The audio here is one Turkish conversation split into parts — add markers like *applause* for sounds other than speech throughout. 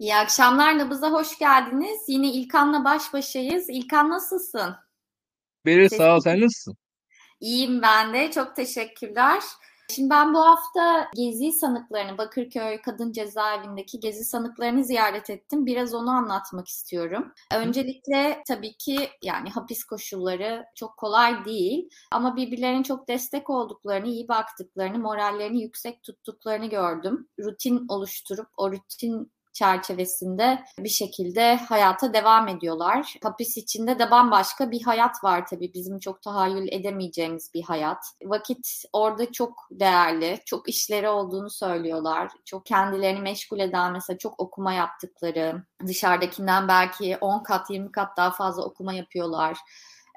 İyi akşamlar Nabız'a hoş geldiniz. Yine İlkan'la baş başayız. İlkan nasılsın? Beril sağ ol sen nasılsın? İyiyim ben de çok teşekkürler. Şimdi ben bu hafta gezi sanıklarını, Bakırköy Kadın Cezaevindeki gezi sanıklarını ziyaret ettim. Biraz onu anlatmak istiyorum. Öncelikle tabii ki yani hapis koşulları çok kolay değil ama birbirlerine çok destek olduklarını, iyi baktıklarını, morallerini yüksek tuttuklarını gördüm. Rutin oluşturup o rutin çerçevesinde bir şekilde hayata devam ediyorlar. Hapis içinde de bambaşka bir hayat var tabii. Bizim çok tahayyül edemeyeceğimiz bir hayat. Vakit orada çok değerli. Çok işleri olduğunu söylüyorlar. Çok kendilerini meşgul eden mesela çok okuma yaptıkları, dışarıdakinden belki 10 kat 20 kat daha fazla okuma yapıyorlar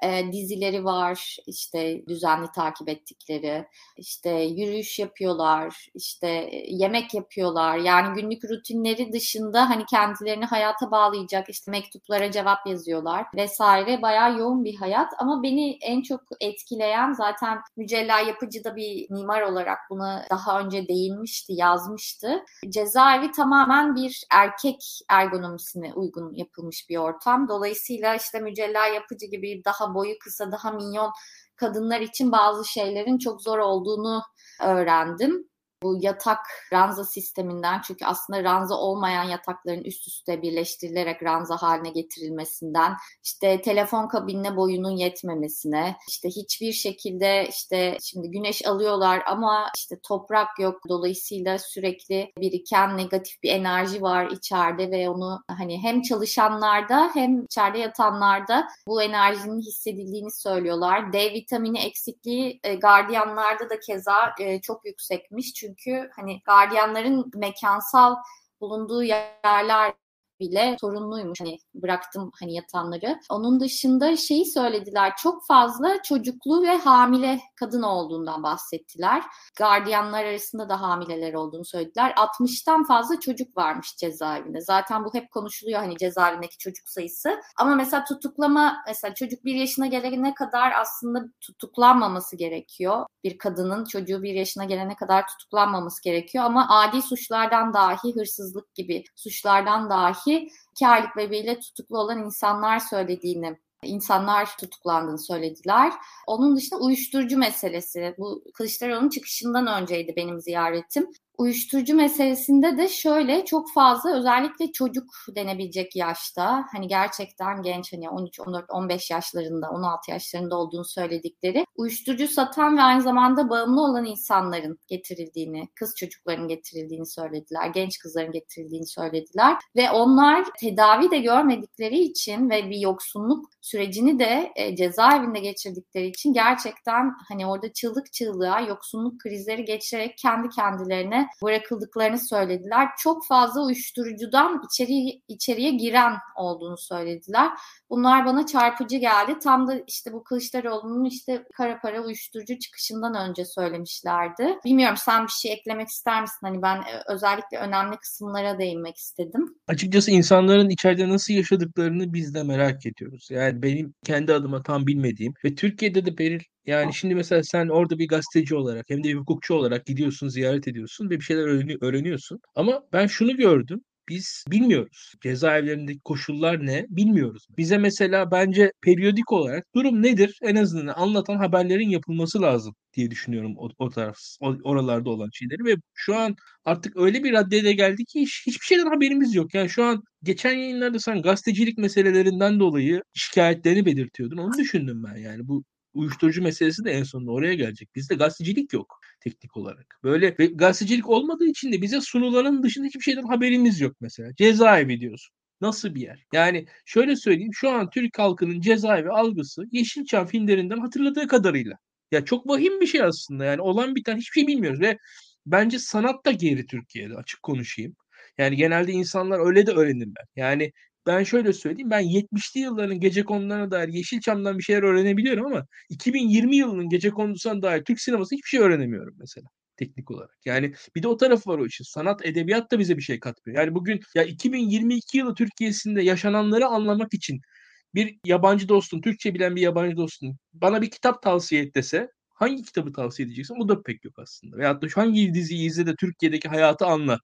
e, dizileri var işte düzenli takip ettikleri işte yürüyüş yapıyorlar işte yemek yapıyorlar. Yani günlük rutinleri dışında hani kendilerini hayata bağlayacak işte mektuplara cevap yazıyorlar vesaire. Bayağı yoğun bir hayat ama beni en çok etkileyen zaten Mücella Yapıcı da bir mimar olarak buna daha önce değinmişti yazmıştı. Cezaevi tamamen bir erkek ergonomisine uygun yapılmış bir ortam. Dolayısıyla işte Mücella Yapıcı gibi daha boyu kısa, daha minyon kadınlar için bazı şeylerin çok zor olduğunu öğrendim bu yatak ranza sisteminden çünkü aslında ranza olmayan yatakların üst üste birleştirilerek ranza haline getirilmesinden işte telefon kabinine boyunun yetmemesine işte hiçbir şekilde işte şimdi güneş alıyorlar ama işte toprak yok dolayısıyla sürekli biriken negatif bir enerji var içeride ve onu hani hem çalışanlarda hem içeride yatanlarda bu enerjinin hissedildiğini söylüyorlar. D vitamini eksikliği e, gardiyanlarda da keza e, çok yüksekmiş çünkü çünkü hani gardiyanların mekansal bulunduğu yerler bile sorunluymuş. Hani bıraktım hani yatanları. Onun dışında şeyi söylediler. Çok fazla çocuklu ve hamile kadın olduğundan bahsettiler. Gardiyanlar arasında da hamileler olduğunu söylediler. 60'tan fazla çocuk varmış cezaevinde. Zaten bu hep konuşuluyor hani cezaevindeki çocuk sayısı. Ama mesela tutuklama mesela çocuk bir yaşına gelene kadar aslında tutuklanmaması gerekiyor. Bir kadının çocuğu bir yaşına gelene kadar tutuklanmaması gerekiyor. Ama adi suçlardan dahi hırsızlık gibi suçlardan dahi ki iki aylık bebeğiyle tutuklu olan insanlar söylediğini insanlar tutuklandığını söylediler. Onun dışında uyuşturucu meselesi. Bu Kılıçdaroğlu'nun çıkışından önceydi benim ziyaretim. Uyuşturucu meselesinde de şöyle çok fazla özellikle çocuk denebilecek yaşta hani gerçekten genç hani 13, 14, 15 yaşlarında 16 yaşlarında olduğunu söyledikleri uyuşturucu satan ve aynı zamanda bağımlı olan insanların getirildiğini, kız çocukların getirildiğini söylediler. Genç kızların getirildiğini söylediler ve onlar tedavi de görmedikleri için ve bir yoksunluk sürecini de e, cezaevinde geçirdikleri için gerçekten hani orada çığlık çığlığa yoksunluk krizleri geçirerek kendi kendilerine bırakıldıklarını söylediler. Çok fazla uyuşturucudan içeri, içeriye giren olduğunu söylediler. Bunlar bana çarpıcı geldi. Tam da işte bu Kılıçdaroğlu'nun işte kara para uyuşturucu çıkışından önce söylemişlerdi. Bilmiyorum sen bir şey eklemek ister misin? Hani ben e, özellikle önemli kısımlara değinmek istedim. Açıkçası insanların içeride nasıl yaşadıklarını biz de merak ediyoruz. Yani benim kendi adıma tam bilmediğim ve Türkiye'de de Beril yani şimdi mesela sen orada bir gazeteci olarak hem de bir hukukçu olarak gidiyorsun, ziyaret ediyorsun bir şeyler öğreniyorsun. Ama ben şunu gördüm biz bilmiyoruz. Cezaevlerindeki koşullar ne bilmiyoruz. Bize mesela bence periyodik olarak durum nedir en azından anlatan haberlerin yapılması lazım diye düşünüyorum o, o taraf o, oralarda olan şeyleri ve şu an artık öyle bir raddeye geldi ki hiç, hiçbir şeyden haberimiz yok. Yani şu an geçen yayınlarda sen gazetecilik meselelerinden dolayı şikayetlerini belirtiyordun. Onu düşündüm ben yani bu uyuşturucu meselesi de en sonunda oraya gelecek. Bizde gazetecilik yok teknik olarak. Böyle ve gazetecilik olmadığı için de bize sunulanın dışında hiçbir şeyden haberimiz yok mesela. Cezaevi diyorsun. Nasıl bir yer? Yani şöyle söyleyeyim şu an Türk halkının cezaevi algısı Yeşilçam filmlerinden hatırladığı kadarıyla. Ya çok vahim bir şey aslında yani olan bir tane hiçbir şey bilmiyoruz ve bence sanat da geri Türkiye'de açık konuşayım. Yani genelde insanlar öyle de öğrenirler. Yani ben şöyle söyleyeyim ben 70'li yılların gece konularına dair Yeşilçam'dan bir şeyler öğrenebiliyorum ama 2020 yılının gece konusuna dair Türk sineması hiçbir şey öğrenemiyorum mesela teknik olarak. Yani bir de o tarafı var o işin. Sanat, edebiyat da bize bir şey katmıyor. Yani bugün ya 2022 yılı Türkiye'sinde yaşananları anlamak için bir yabancı dostun, Türkçe bilen bir yabancı dostun bana bir kitap tavsiye et dese hangi kitabı tavsiye edeceksin? O da pek yok aslında. Veyahut da hangi diziyi izle de Türkiye'deki hayatı anla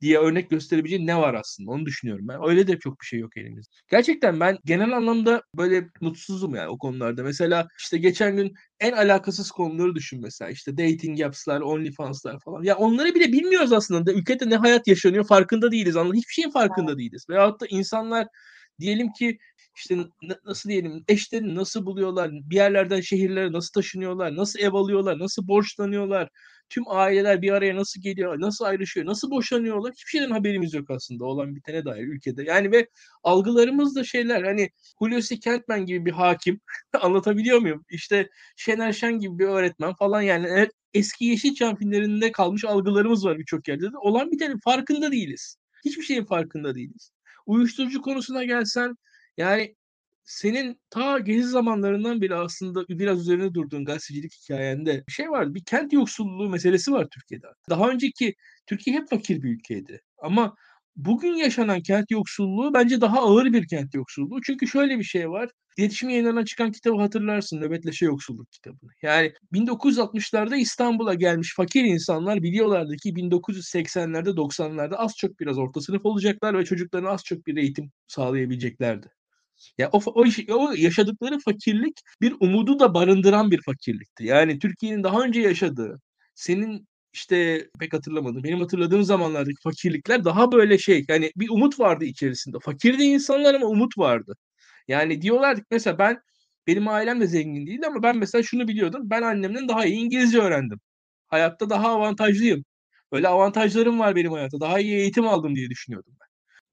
diye örnek gösterebileceğin ne var aslında onu düşünüyorum ben. Öyle de çok bir şey yok elimizde. Gerçekten ben genel anlamda böyle mutsuzum yani o konularda. Mesela işte geçen gün en alakasız konuları düşün mesela. işte dating apps'lar, OnlyFans'lar falan. Ya onları bile bilmiyoruz aslında. Ülkede ne hayat yaşanıyor farkında değiliz. Anladın? Hiçbir şeyin farkında değiliz. Veyahut da insanlar diyelim ki işte nasıl diyelim eşlerini nasıl buluyorlar, bir yerlerden şehirlere nasıl taşınıyorlar, nasıl ev alıyorlar, nasıl borçlanıyorlar, tüm aileler bir araya nasıl geliyor, nasıl ayrışıyor, nasıl boşanıyorlar hiçbir şeyden haberimiz yok aslında olan bitene dair ülkede. Yani ve algılarımız da şeyler hani Hulusi Kentmen gibi bir hakim *laughs* anlatabiliyor muyum? İşte Şener Şen gibi bir öğretmen falan yani eski Yeşilçam filmlerinde kalmış algılarımız var birçok yerde de. Olan bitenin farkında değiliz. Hiçbir şeyin farkında değiliz. Uyuşturucu konusuna gelsen yani senin ta gezi zamanlarından beri aslında biraz üzerine durduğun gazetecilik hikayende bir şey vardı. Bir kent yoksulluğu meselesi var Türkiye'de. Daha önceki Türkiye hep fakir bir ülkeydi. Ama bugün yaşanan kent yoksulluğu bence daha ağır bir kent yoksulluğu. Çünkü şöyle bir şey var. İletişim yayınlarından çıkan kitabı hatırlarsın. Nöbetleşe Yoksulluk kitabını. Yani 1960'larda İstanbul'a gelmiş fakir insanlar biliyorlardı ki 1980'lerde 90'larda az çok biraz orta sınıf olacaklar ve çocuklarına az çok bir eğitim sağlayabileceklerdi. Ya o, o, o yaşadıkları fakirlik bir umudu da barındıran bir fakirlikti. Yani Türkiye'nin daha önce yaşadığı, senin işte pek hatırlamadım. Benim hatırladığım zamanlardaki fakirlikler daha böyle şey yani bir umut vardı içerisinde. Fakirdi insanlar ama umut vardı. Yani diyorlar mesela ben benim ailem de zengin değildi ama ben mesela şunu biliyordum. Ben annemden daha iyi İngilizce öğrendim. Hayatta daha avantajlıyım. Öyle avantajlarım var benim hayatta. Daha iyi eğitim aldım diye düşünüyordum ben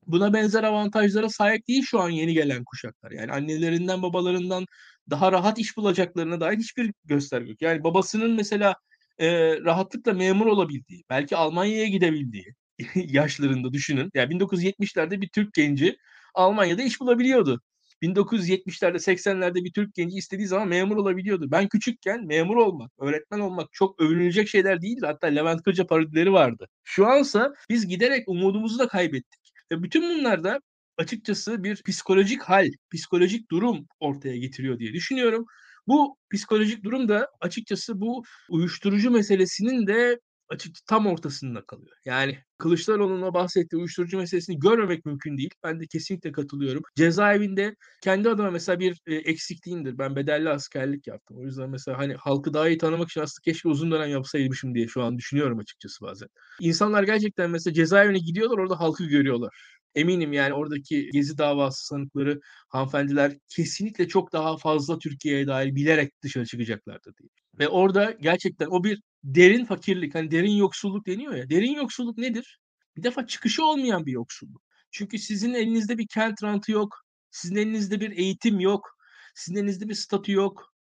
buna benzer avantajlara sahip değil şu an yeni gelen kuşaklar. Yani annelerinden babalarından daha rahat iş bulacaklarına dair hiçbir gösterge yok. Yani babasının mesela e, rahatlıkla memur olabildiği, belki Almanya'ya gidebildiği *laughs* yaşlarında düşünün. Yani 1970'lerde bir Türk genci Almanya'da iş bulabiliyordu. 1970'lerde 80'lerde bir Türk genci istediği zaman memur olabiliyordu. Ben küçükken memur olmak, öğretmen olmak çok övünülecek şeyler değildi. Hatta Levent Kırca parodileri vardı. Şu ansa biz giderek umudumuzu da kaybettik. Ve bütün bunlar da açıkçası bir psikolojik hal, psikolojik durum ortaya getiriyor diye düşünüyorum. Bu psikolojik durum da açıkçası bu uyuşturucu meselesinin de açık tam ortasında kalıyor. Yani Kılıçdaroğlu'nun o bahsettiği uyuşturucu meselesini görmemek mümkün değil. Ben de kesinlikle katılıyorum. Cezaevinde kendi adıma mesela bir e, eksikliğimdir. Ben bedelli askerlik yaptım. O yüzden mesela hani halkı daha iyi tanımak için aslında keşke uzun dönem yapsaymışım diye şu an düşünüyorum açıkçası bazen. İnsanlar gerçekten mesela cezaevine gidiyorlar orada halkı görüyorlar. Eminim yani oradaki Gezi davası sanıkları hanımefendiler kesinlikle çok daha fazla Türkiye'ye dair bilerek dışarı çıkacaklardır diye. Ve orada gerçekten o bir derin fakirlik, hani derin yoksulluk deniyor ya. Derin yoksulluk nedir? Bir defa çıkışı olmayan bir yoksulluk. Çünkü sizin elinizde bir kent rantı yok. Sizin elinizde bir eğitim yok. Sizin elinizde bir statü yok.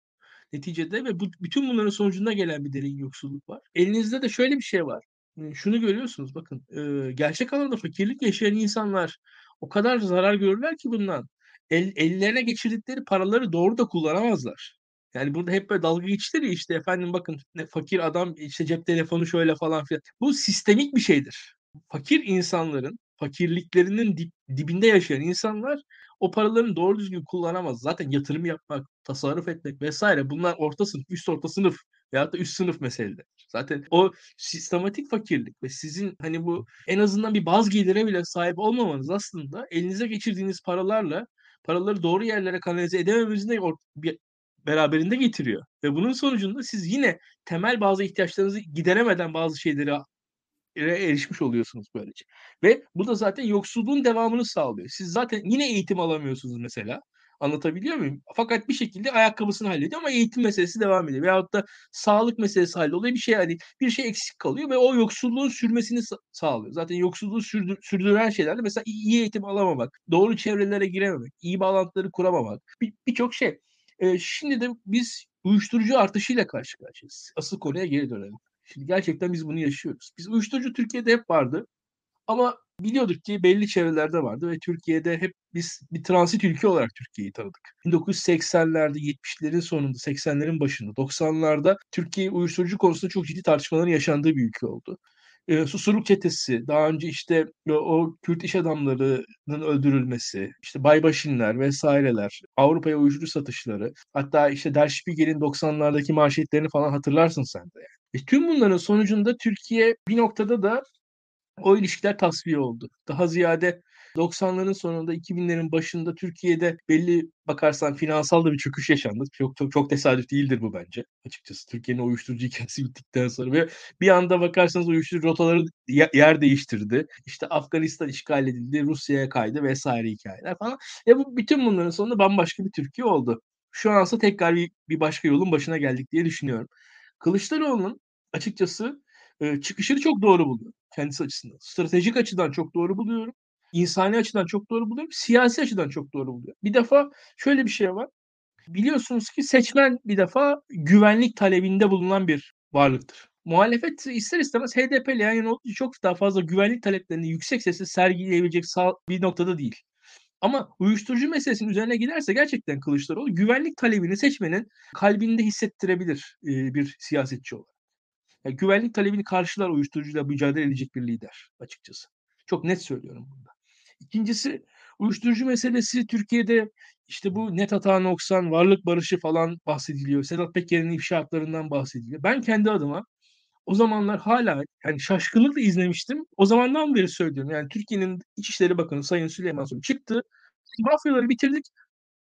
Neticede ve bu, bütün bunların sonucunda gelen bir derin yoksulluk var. Elinizde de şöyle bir şey var. Şunu görüyorsunuz bakın. E, gerçek anlamda fakirlik yaşayan insanlar o kadar zarar görürler ki bundan. El, ellerine geçirdikleri paraları doğru da kullanamazlar. Yani burada hep böyle dalga geçilir ya işte efendim bakın ne fakir adam işte cep telefonu şöyle falan filan. Bu sistemik bir şeydir. Fakir insanların fakirliklerinin dip, dibinde yaşayan insanlar o paralarını doğru düzgün kullanamaz. Zaten yatırım yapmak, tasarruf etmek vesaire bunlar orta sınıf, üst orta sınıf veyahut da üst sınıf meseleler. Zaten o sistematik fakirlik ve sizin hani bu en azından bir baz gelire bile sahip olmamanız aslında elinize geçirdiğiniz paralarla paraları doğru yerlere kanalize edememenizin de bir beraberinde getiriyor. Ve bunun sonucunda siz yine temel bazı ihtiyaçlarınızı gideremeden bazı şeyleri erişmiş oluyorsunuz böylece. Ve bu da zaten yoksulluğun devamını sağlıyor. Siz zaten yine eğitim alamıyorsunuz mesela. Anlatabiliyor muyum? Fakat bir şekilde ayakkabısını hallediyor ama eğitim meselesi devam ediyor. Veyahut da sağlık meselesi halloluyor. Bir şey hani bir şey eksik kalıyor ve o yoksulluğun sürmesini sağlıyor. Zaten yoksulluğu sürdür, sürdüren şeyler de mesela iyi eğitim alamamak, doğru çevrelere girememek, iyi bağlantıları kuramamak, birçok bir şey. Ee, şimdi de biz uyuşturucu artışıyla karşı karşıyayız. Asıl konuya geri dönelim. Şimdi gerçekten biz bunu yaşıyoruz. Biz uyuşturucu Türkiye'de hep vardı. Ama biliyorduk ki belli çevrelerde vardı ve Türkiye'de hep biz bir transit ülke olarak Türkiye'yi tanıdık. 1980'lerde, 70'lerin sonunda, 80'lerin başında, 90'larda Türkiye uyuşturucu konusunda çok ciddi tartışmaların yaşandığı bir ülke oldu. E, Susurluk çetesi, daha önce işte o, o Kürt iş adamlarının öldürülmesi, işte Baybaşinler vesaireler, Avrupa'ya uyuşturucu satışları, hatta işte Der Spiegel'in 90'lardaki manşetlerini falan hatırlarsın sen de yani. E, tüm bunların sonucunda Türkiye bir noktada da o ilişkiler tasfiye oldu. Daha ziyade 90'ların sonunda 2000'lerin başında Türkiye'de belli bakarsan finansal da bir çöküş yaşandı. Çok, çok, çok tesadüf değildir bu bence açıkçası. Türkiye'nin uyuşturucu *laughs* hikayesi bittikten sonra ve bir anda bakarsanız uyuşturucu rotaları yer değiştirdi. İşte Afganistan işgal edildi, Rusya'ya kaydı vesaire hikayeler falan. E bu bütün bunların sonunda bambaşka bir Türkiye oldu. Şu ansa tekrar bir, bir başka yolun başına geldik diye düşünüyorum. Kılıçdaroğlu'nun açıkçası çıkışını çok doğru buluyorum kendisi açısından. Stratejik açıdan çok doğru buluyorum. İnsani açıdan çok doğru buluyorum. Siyasi açıdan çok doğru buluyorum. Bir defa şöyle bir şey var. Biliyorsunuz ki seçmen bir defa güvenlik talebinde bulunan bir varlıktır. Muhalefet ister istemez HDP ile yan yana olduğu çok daha fazla güvenlik taleplerini yüksek sesle sergileyebilecek bir noktada değil. Ama uyuşturucu meselesinin üzerine giderse gerçekten Kılıçdaroğlu güvenlik talebini seçmenin kalbinde hissettirebilir bir siyasetçi olarak. Yani güvenlik talebini karşılar uyuşturucuyla mücadele edecek bir lider açıkçası. Çok net söylüyorum burada. İkincisi uyuşturucu meselesi Türkiye'de işte bu net hata noksan, varlık barışı falan bahsediliyor. Sedat Peker'in ifşaatlarından bahsediliyor. Ben kendi adıma o zamanlar hala yani şaşkınlıkla izlemiştim. O zamandan beri söylüyorum. Yani Türkiye'nin İçişleri Bakanı Sayın Süleyman Soylu çıktı. Mafyaları bitirdik.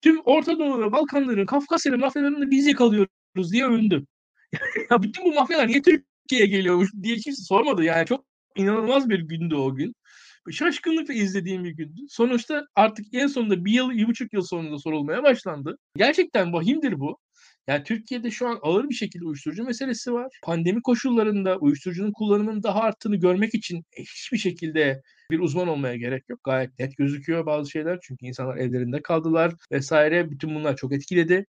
Tüm Orta Doğu, Balkanların, Kafkasya'nın mafyalarını biz yakalıyoruz diye övündü. *laughs* ya bütün bu mafyalar niye Türkiye'ye geliyormuş diye kimse sormadı. Yani çok inanılmaz bir gündü o gün. Şaşkınlıkla izlediğim bir gündü. Sonuçta artık en sonunda bir yıl, bir buçuk yıl sonunda sorulmaya başlandı. Gerçekten vahimdir bu. Yani Türkiye'de şu an ağır bir şekilde uyuşturucu meselesi var. Pandemi koşullarında uyuşturucunun kullanımının daha arttığını görmek için hiçbir şekilde bir uzman olmaya gerek yok. Gayet net gözüküyor bazı şeyler. Çünkü insanlar evlerinde kaldılar vesaire. Bütün bunlar çok etkiledi.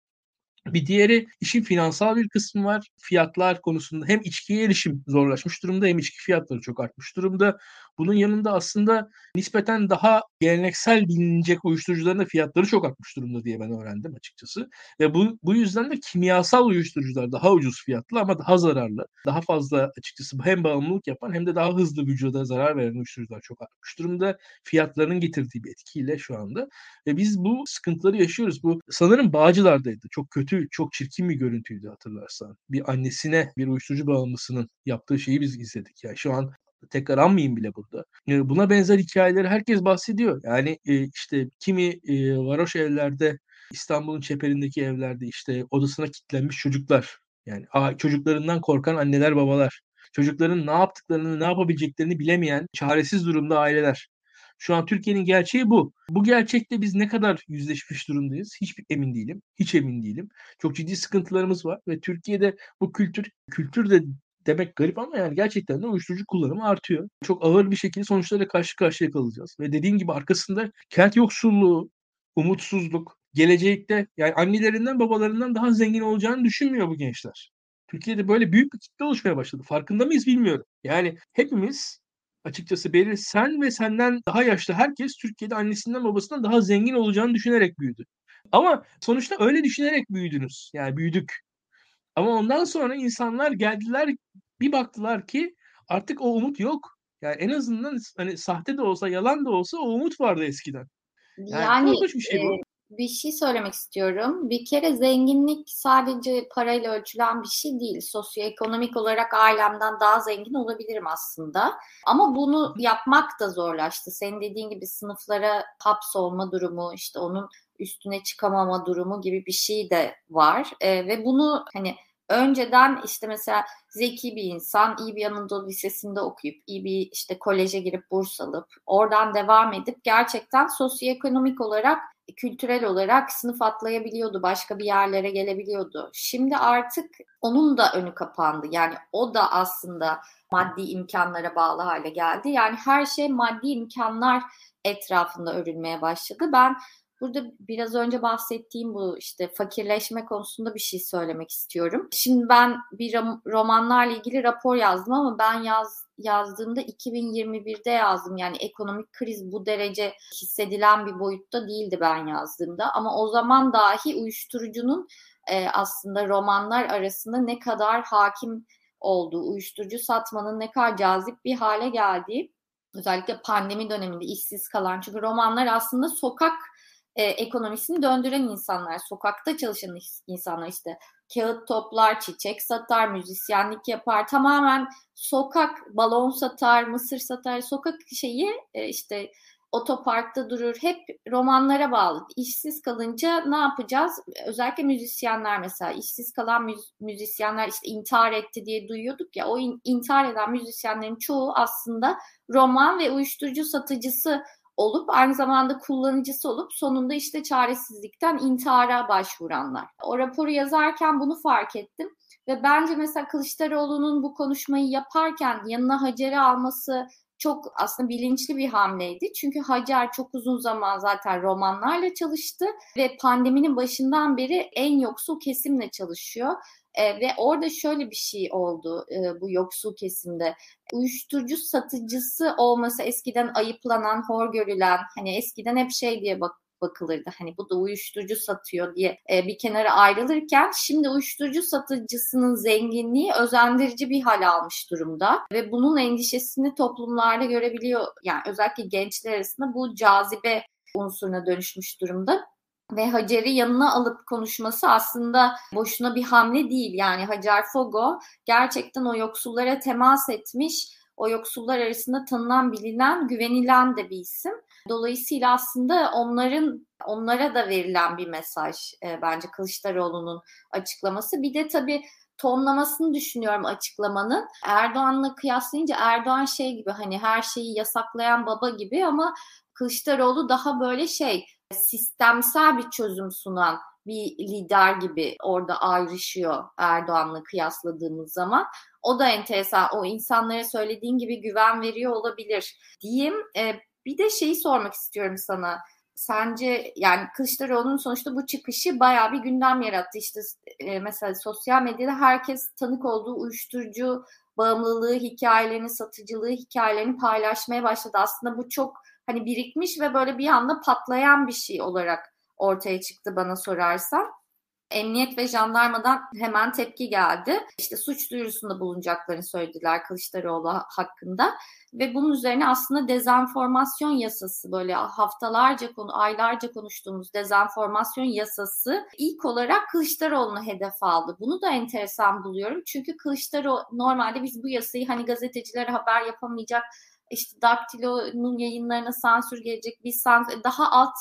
Bir diğeri işin finansal bir kısmı var. Fiyatlar konusunda hem içkiye erişim zorlaşmış durumda hem içki fiyatları çok artmış durumda. Bunun yanında aslında nispeten daha geleneksel bilinecek uyuşturucuların da fiyatları çok artmış durumda diye ben öğrendim açıkçası. Ve bu, bu yüzden de kimyasal uyuşturucular daha ucuz fiyatlı ama daha zararlı. Daha fazla açıkçası hem bağımlılık yapan hem de daha hızlı vücuda zarar veren uyuşturucular çok artmış durumda. Fiyatlarının getirdiği bir etkiyle şu anda. Ve biz bu sıkıntıları yaşıyoruz. Bu sanırım Bağcılar'daydı. Çok kötü, çok çirkin bir görüntüydü hatırlarsan. Bir annesine bir uyuşturucu bağımlısının yaptığı şeyi biz izledik. Yani şu an tekrar anmayayım bile burada. Buna benzer hikayeleri herkes bahsediyor. Yani işte kimi varoş evlerde İstanbul'un çeperindeki evlerde işte odasına kilitlenmiş çocuklar. Yani çocuklarından korkan anneler babalar. Çocukların ne yaptıklarını, ne yapabileceklerini bilemeyen çaresiz durumda aileler. Şu an Türkiye'nin gerçeği bu. Bu gerçekte biz ne kadar yüzleşmiş durumdayız? Hiç emin değilim. Hiç emin değilim. Çok ciddi sıkıntılarımız var ve Türkiye'de bu kültür kültür de demek garip ama yani gerçekten de uyuşturucu kullanımı artıyor. Çok ağır bir şekilde sonuçlarla karşı karşıya kalacağız. Ve dediğim gibi arkasında kent yoksulluğu, umutsuzluk, gelecekte yani annelerinden babalarından daha zengin olacağını düşünmüyor bu gençler. Türkiye'de böyle büyük bir kitle oluşmaya başladı. Farkında mıyız bilmiyorum. Yani hepimiz açıkçası belli sen ve senden daha yaşlı herkes Türkiye'de annesinden babasından daha zengin olacağını düşünerek büyüdü. Ama sonuçta öyle düşünerek büyüdünüz. Yani büyüdük. Ama ondan sonra insanlar geldiler bir baktılar ki artık o umut yok. Yani en azından hani sahte de olsa yalan da olsa o umut vardı eskiden. Yani, yani bir şey bu. E, bir şey söylemek istiyorum. Bir kere zenginlik sadece parayla ölçülen bir şey değil. Sosyoekonomik olarak ailemden daha zengin olabilirim aslında. Ama bunu yapmak da zorlaştı. Senin dediğin gibi sınıflara hapsolma durumu, işte onun üstüne çıkamama durumu gibi bir şey de var. E, ve bunu hani önceden işte mesela zeki bir insan iyi bir Anadolu Lisesi'nde okuyup iyi bir işte koleje girip burs alıp oradan devam edip gerçekten sosyoekonomik olarak kültürel olarak sınıf atlayabiliyordu, başka bir yerlere gelebiliyordu. Şimdi artık onun da önü kapandı. Yani o da aslında maddi imkanlara bağlı hale geldi. Yani her şey maddi imkanlar etrafında örülmeye başladı. Ben Burada biraz önce bahsettiğim bu işte fakirleşme konusunda bir şey söylemek istiyorum. Şimdi ben bir romanlarla ilgili rapor yazdım ama ben yaz yazdığımda 2021'de yazdım. Yani ekonomik kriz bu derece hissedilen bir boyutta değildi ben yazdığımda. Ama o zaman dahi uyuşturucunun e, aslında romanlar arasında ne kadar hakim olduğu, uyuşturucu satmanın ne kadar cazip bir hale geldiği özellikle pandemi döneminde işsiz kalan çünkü romanlar aslında sokak e, ekonomisini döndüren insanlar, sokakta çalışan insanlar işte kağıt toplar, çiçek satar, müzisyenlik yapar, tamamen sokak balon satar, mısır satar, sokak şeyi e, işte otoparkta durur. Hep romanlara bağlı. İşsiz kalınca ne yapacağız? Özellikle müzisyenler mesela işsiz kalan müz- müzisyenler işte intihar etti diye duyuyorduk ya. O in- intihar eden müzisyenlerin çoğu aslında roman ve uyuşturucu satıcısı olup aynı zamanda kullanıcısı olup sonunda işte çaresizlikten intihara başvuranlar. O raporu yazarken bunu fark ettim ve bence mesela Kılıçdaroğlu'nun bu konuşmayı yaparken yanına Hacer'i alması çok aslında bilinçli bir hamleydi. Çünkü Hacer çok uzun zaman zaten romanlarla çalıştı ve pandeminin başından beri en yoksul kesimle çalışıyor. E, ve orada şöyle bir şey oldu e, bu yoksul kesimde. Uyuşturucu satıcısı olması eskiden ayıplanan, hor görülen, hani eskiden hep şey diye bak bakılırdı. Hani bu da uyuşturucu satıyor diye e, bir kenara ayrılırken şimdi uyuşturucu satıcısının zenginliği özendirici bir hal almış durumda ve bunun endişesini toplumlarda görebiliyor. Yani özellikle gençler arasında bu cazibe unsuruna dönüşmüş durumda ve Hacer'i yanına alıp konuşması aslında boşuna bir hamle değil. Yani Hacer Fogo gerçekten o yoksullara temas etmiş, o yoksullar arasında tanınan, bilinen, güvenilen de bir isim. Dolayısıyla aslında onların onlara da verilen bir mesaj e, bence Kılıçdaroğlu'nun açıklaması. Bir de tabii tonlamasını düşünüyorum açıklamanın. Erdoğan'la kıyaslayınca Erdoğan şey gibi hani her şeyi yasaklayan baba gibi ama Kılıçdaroğlu daha böyle şey sistemsel bir çözüm sunan bir lider gibi orada ayrışıyor Erdoğan'la kıyasladığımız zaman. O da enteresan. O insanlara söylediğin gibi güven veriyor olabilir diyeyim. E, bir de şeyi sormak istiyorum sana. Sence yani Kılıçdaroğlu'nun sonuçta bu çıkışı bayağı bir gündem yarattı. İşte e, mesela sosyal medyada herkes tanık olduğu uyuşturucu bağımlılığı hikayelerini, satıcılığı hikayelerini paylaşmaya başladı. Aslında bu çok hani birikmiş ve böyle bir anda patlayan bir şey olarak ortaya çıktı bana sorarsan. Emniyet ve jandarmadan hemen tepki geldi. İşte suç duyurusunda bulunacaklarını söylediler Kılıçdaroğlu hakkında. Ve bunun üzerine aslında dezenformasyon yasası böyle haftalarca konu, aylarca konuştuğumuz dezenformasyon yasası ilk olarak Kılıçdaroğlu'nu hedef aldı. Bunu da enteresan buluyorum. Çünkü Kılıçdaroğlu normalde biz bu yasayı hani gazetecilere haber yapamayacak işte Daktilo'nun yayınlarına sansür gelecek bir sansür, daha alt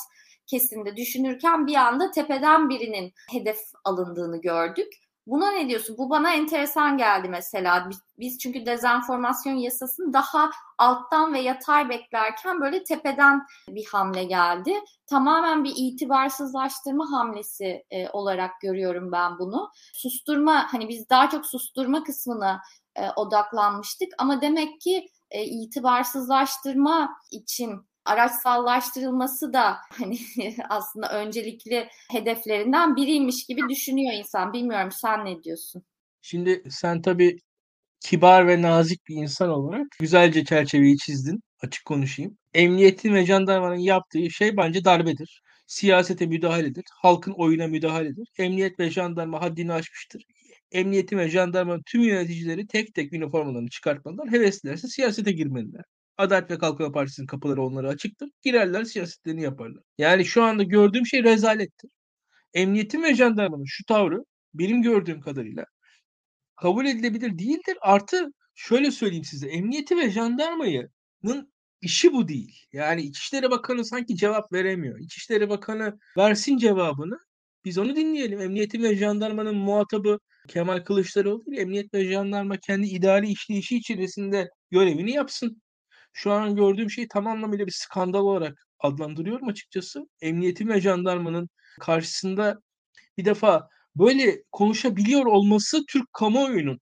kesimde düşünürken bir anda tepeden birinin hedef alındığını gördük. Buna ne diyorsun? Bu bana enteresan geldi mesela. Biz çünkü dezenformasyon yasasını daha alttan ve yatay beklerken böyle tepeden bir hamle geldi. Tamamen bir itibarsızlaştırma hamlesi e, olarak görüyorum ben bunu. Susturma hani biz daha çok susturma kısmına e, odaklanmıştık ama demek ki e, itibarsızlaştırma için araçsallaştırılması da hani *laughs* aslında öncelikli hedeflerinden biriymiş gibi düşünüyor insan. Bilmiyorum sen ne diyorsun? Şimdi sen tabii kibar ve nazik bir insan olarak güzelce çerçeveyi çizdin. Açık konuşayım. Emniyetin ve jandarmanın yaptığı şey bence darbedir. Siyasete müdahaledir. Halkın oyuna müdahaledir. Emniyet ve jandarma haddini aşmıştır. Emniyetin ve jandarmanın tüm yöneticileri tek tek üniformalarını çıkartmadan heveslilerse siyasete girmeliler. Adalet ve Kalkınma Partisi'nin kapıları onlara açıktır. Girerler siyasetlerini yaparlar. Yani şu anda gördüğüm şey rezalettir. Emniyetin ve jandarmanın şu tavrı benim gördüğüm kadarıyla kabul edilebilir değildir. Artı şöyle söyleyeyim size. Emniyeti ve jandarmayının işi bu değil. Yani İçişleri Bakanı sanki cevap veremiyor. İçişleri Bakanı versin cevabını. Biz onu dinleyelim. Emniyeti ve jandarmanın muhatabı Kemal Kılıçdaroğlu değil. Emniyet ve jandarma kendi idari işleyişi içerisinde görevini yapsın. Şu an gördüğüm şey tam anlamıyla bir skandal olarak adlandırıyorum açıkçası. Emniyetin ve jandarmanın karşısında bir defa böyle konuşabiliyor olması Türk kamuoyunun,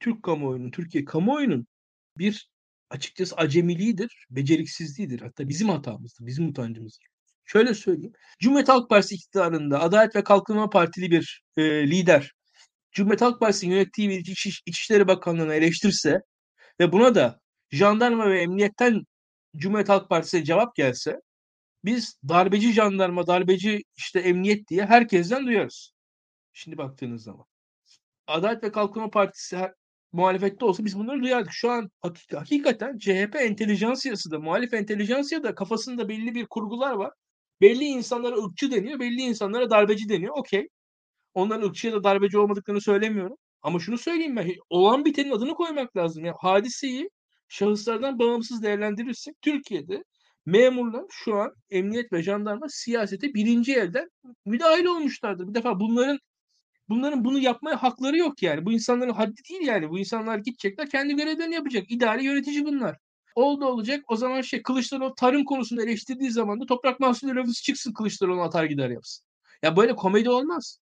Türk kamuoyunun, Türkiye kamuoyunun bir açıkçası acemiliğidir, beceriksizliğidir. Hatta bizim hatamızdır, bizim utancımızdır. Şöyle söyleyeyim. Cumhuriyet Halk Partisi iktidarında Adalet ve Kalkınma Partili bir e, lider Cumhuriyet Halk Partisi'nin yönettiği bir İç, İçişleri Bakanlığı'nı eleştirse ve buna da jandarma ve emniyetten Cumhuriyet Halk Partisi'ne cevap gelse biz darbeci jandarma, darbeci işte emniyet diye herkesten duyarız. Şimdi baktığınız zaman. Adalet ve Kalkınma Partisi her, muhalefette olsa biz bunları duyardık. Şu an hakik, hakikaten CHP entelijansiyası da, muhalif entelijansiya da kafasında belli bir kurgular var. Belli insanlara ırkçı deniyor, belli insanlara darbeci deniyor. Okey. Onların ırkçı ya da darbeci olmadıklarını söylemiyorum. Ama şunu söyleyeyim ben. Olan bitenin adını koymak lazım. Yani hadiseyi şahıslardan bağımsız değerlendirirsek Türkiye'de memurlar şu an emniyet ve jandarma siyasete birinci elden müdahil olmuşlardır. Bir defa bunların bunların bunu yapmaya hakları yok yani. Bu insanların haddi değil yani. Bu insanlar gidecekler kendi görevlerini yapacak. İdari yönetici bunlar. Oldu olacak. O zaman şey Kılıçdaroğlu tarım konusunda eleştirdiği zaman da toprak mahsulleri ofisi çıksın Kılıçdaroğlu atar gider yapsın. Ya böyle komedi olmaz.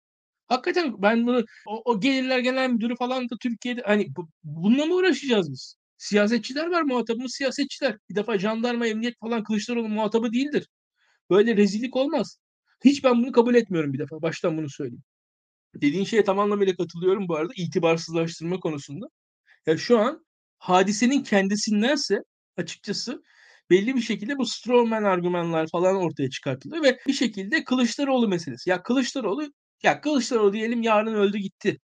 Hakikaten ben bunu o, o gelirler genel müdürü falan da Türkiye'de hani bu, bununla mı uğraşacağız biz? Siyasetçiler var muhatabımız siyasetçiler. Bir defa jandarma, emniyet falan Kılıçdaroğlu muhatabı değildir. Böyle rezillik olmaz. Hiç ben bunu kabul etmiyorum bir defa. Baştan bunu söyleyeyim. Dediğin şeye tam anlamıyla katılıyorum bu arada. itibarsızlaştırma konusunda. Ya şu an hadisenin kendisindense açıkçası belli bir şekilde bu strawman argümanlar falan ortaya çıkartılıyor ve bir şekilde Kılıçdaroğlu meselesi. Ya Kılıçdaroğlu ya Kılıçdaroğlu diyelim yarın öldü gitti.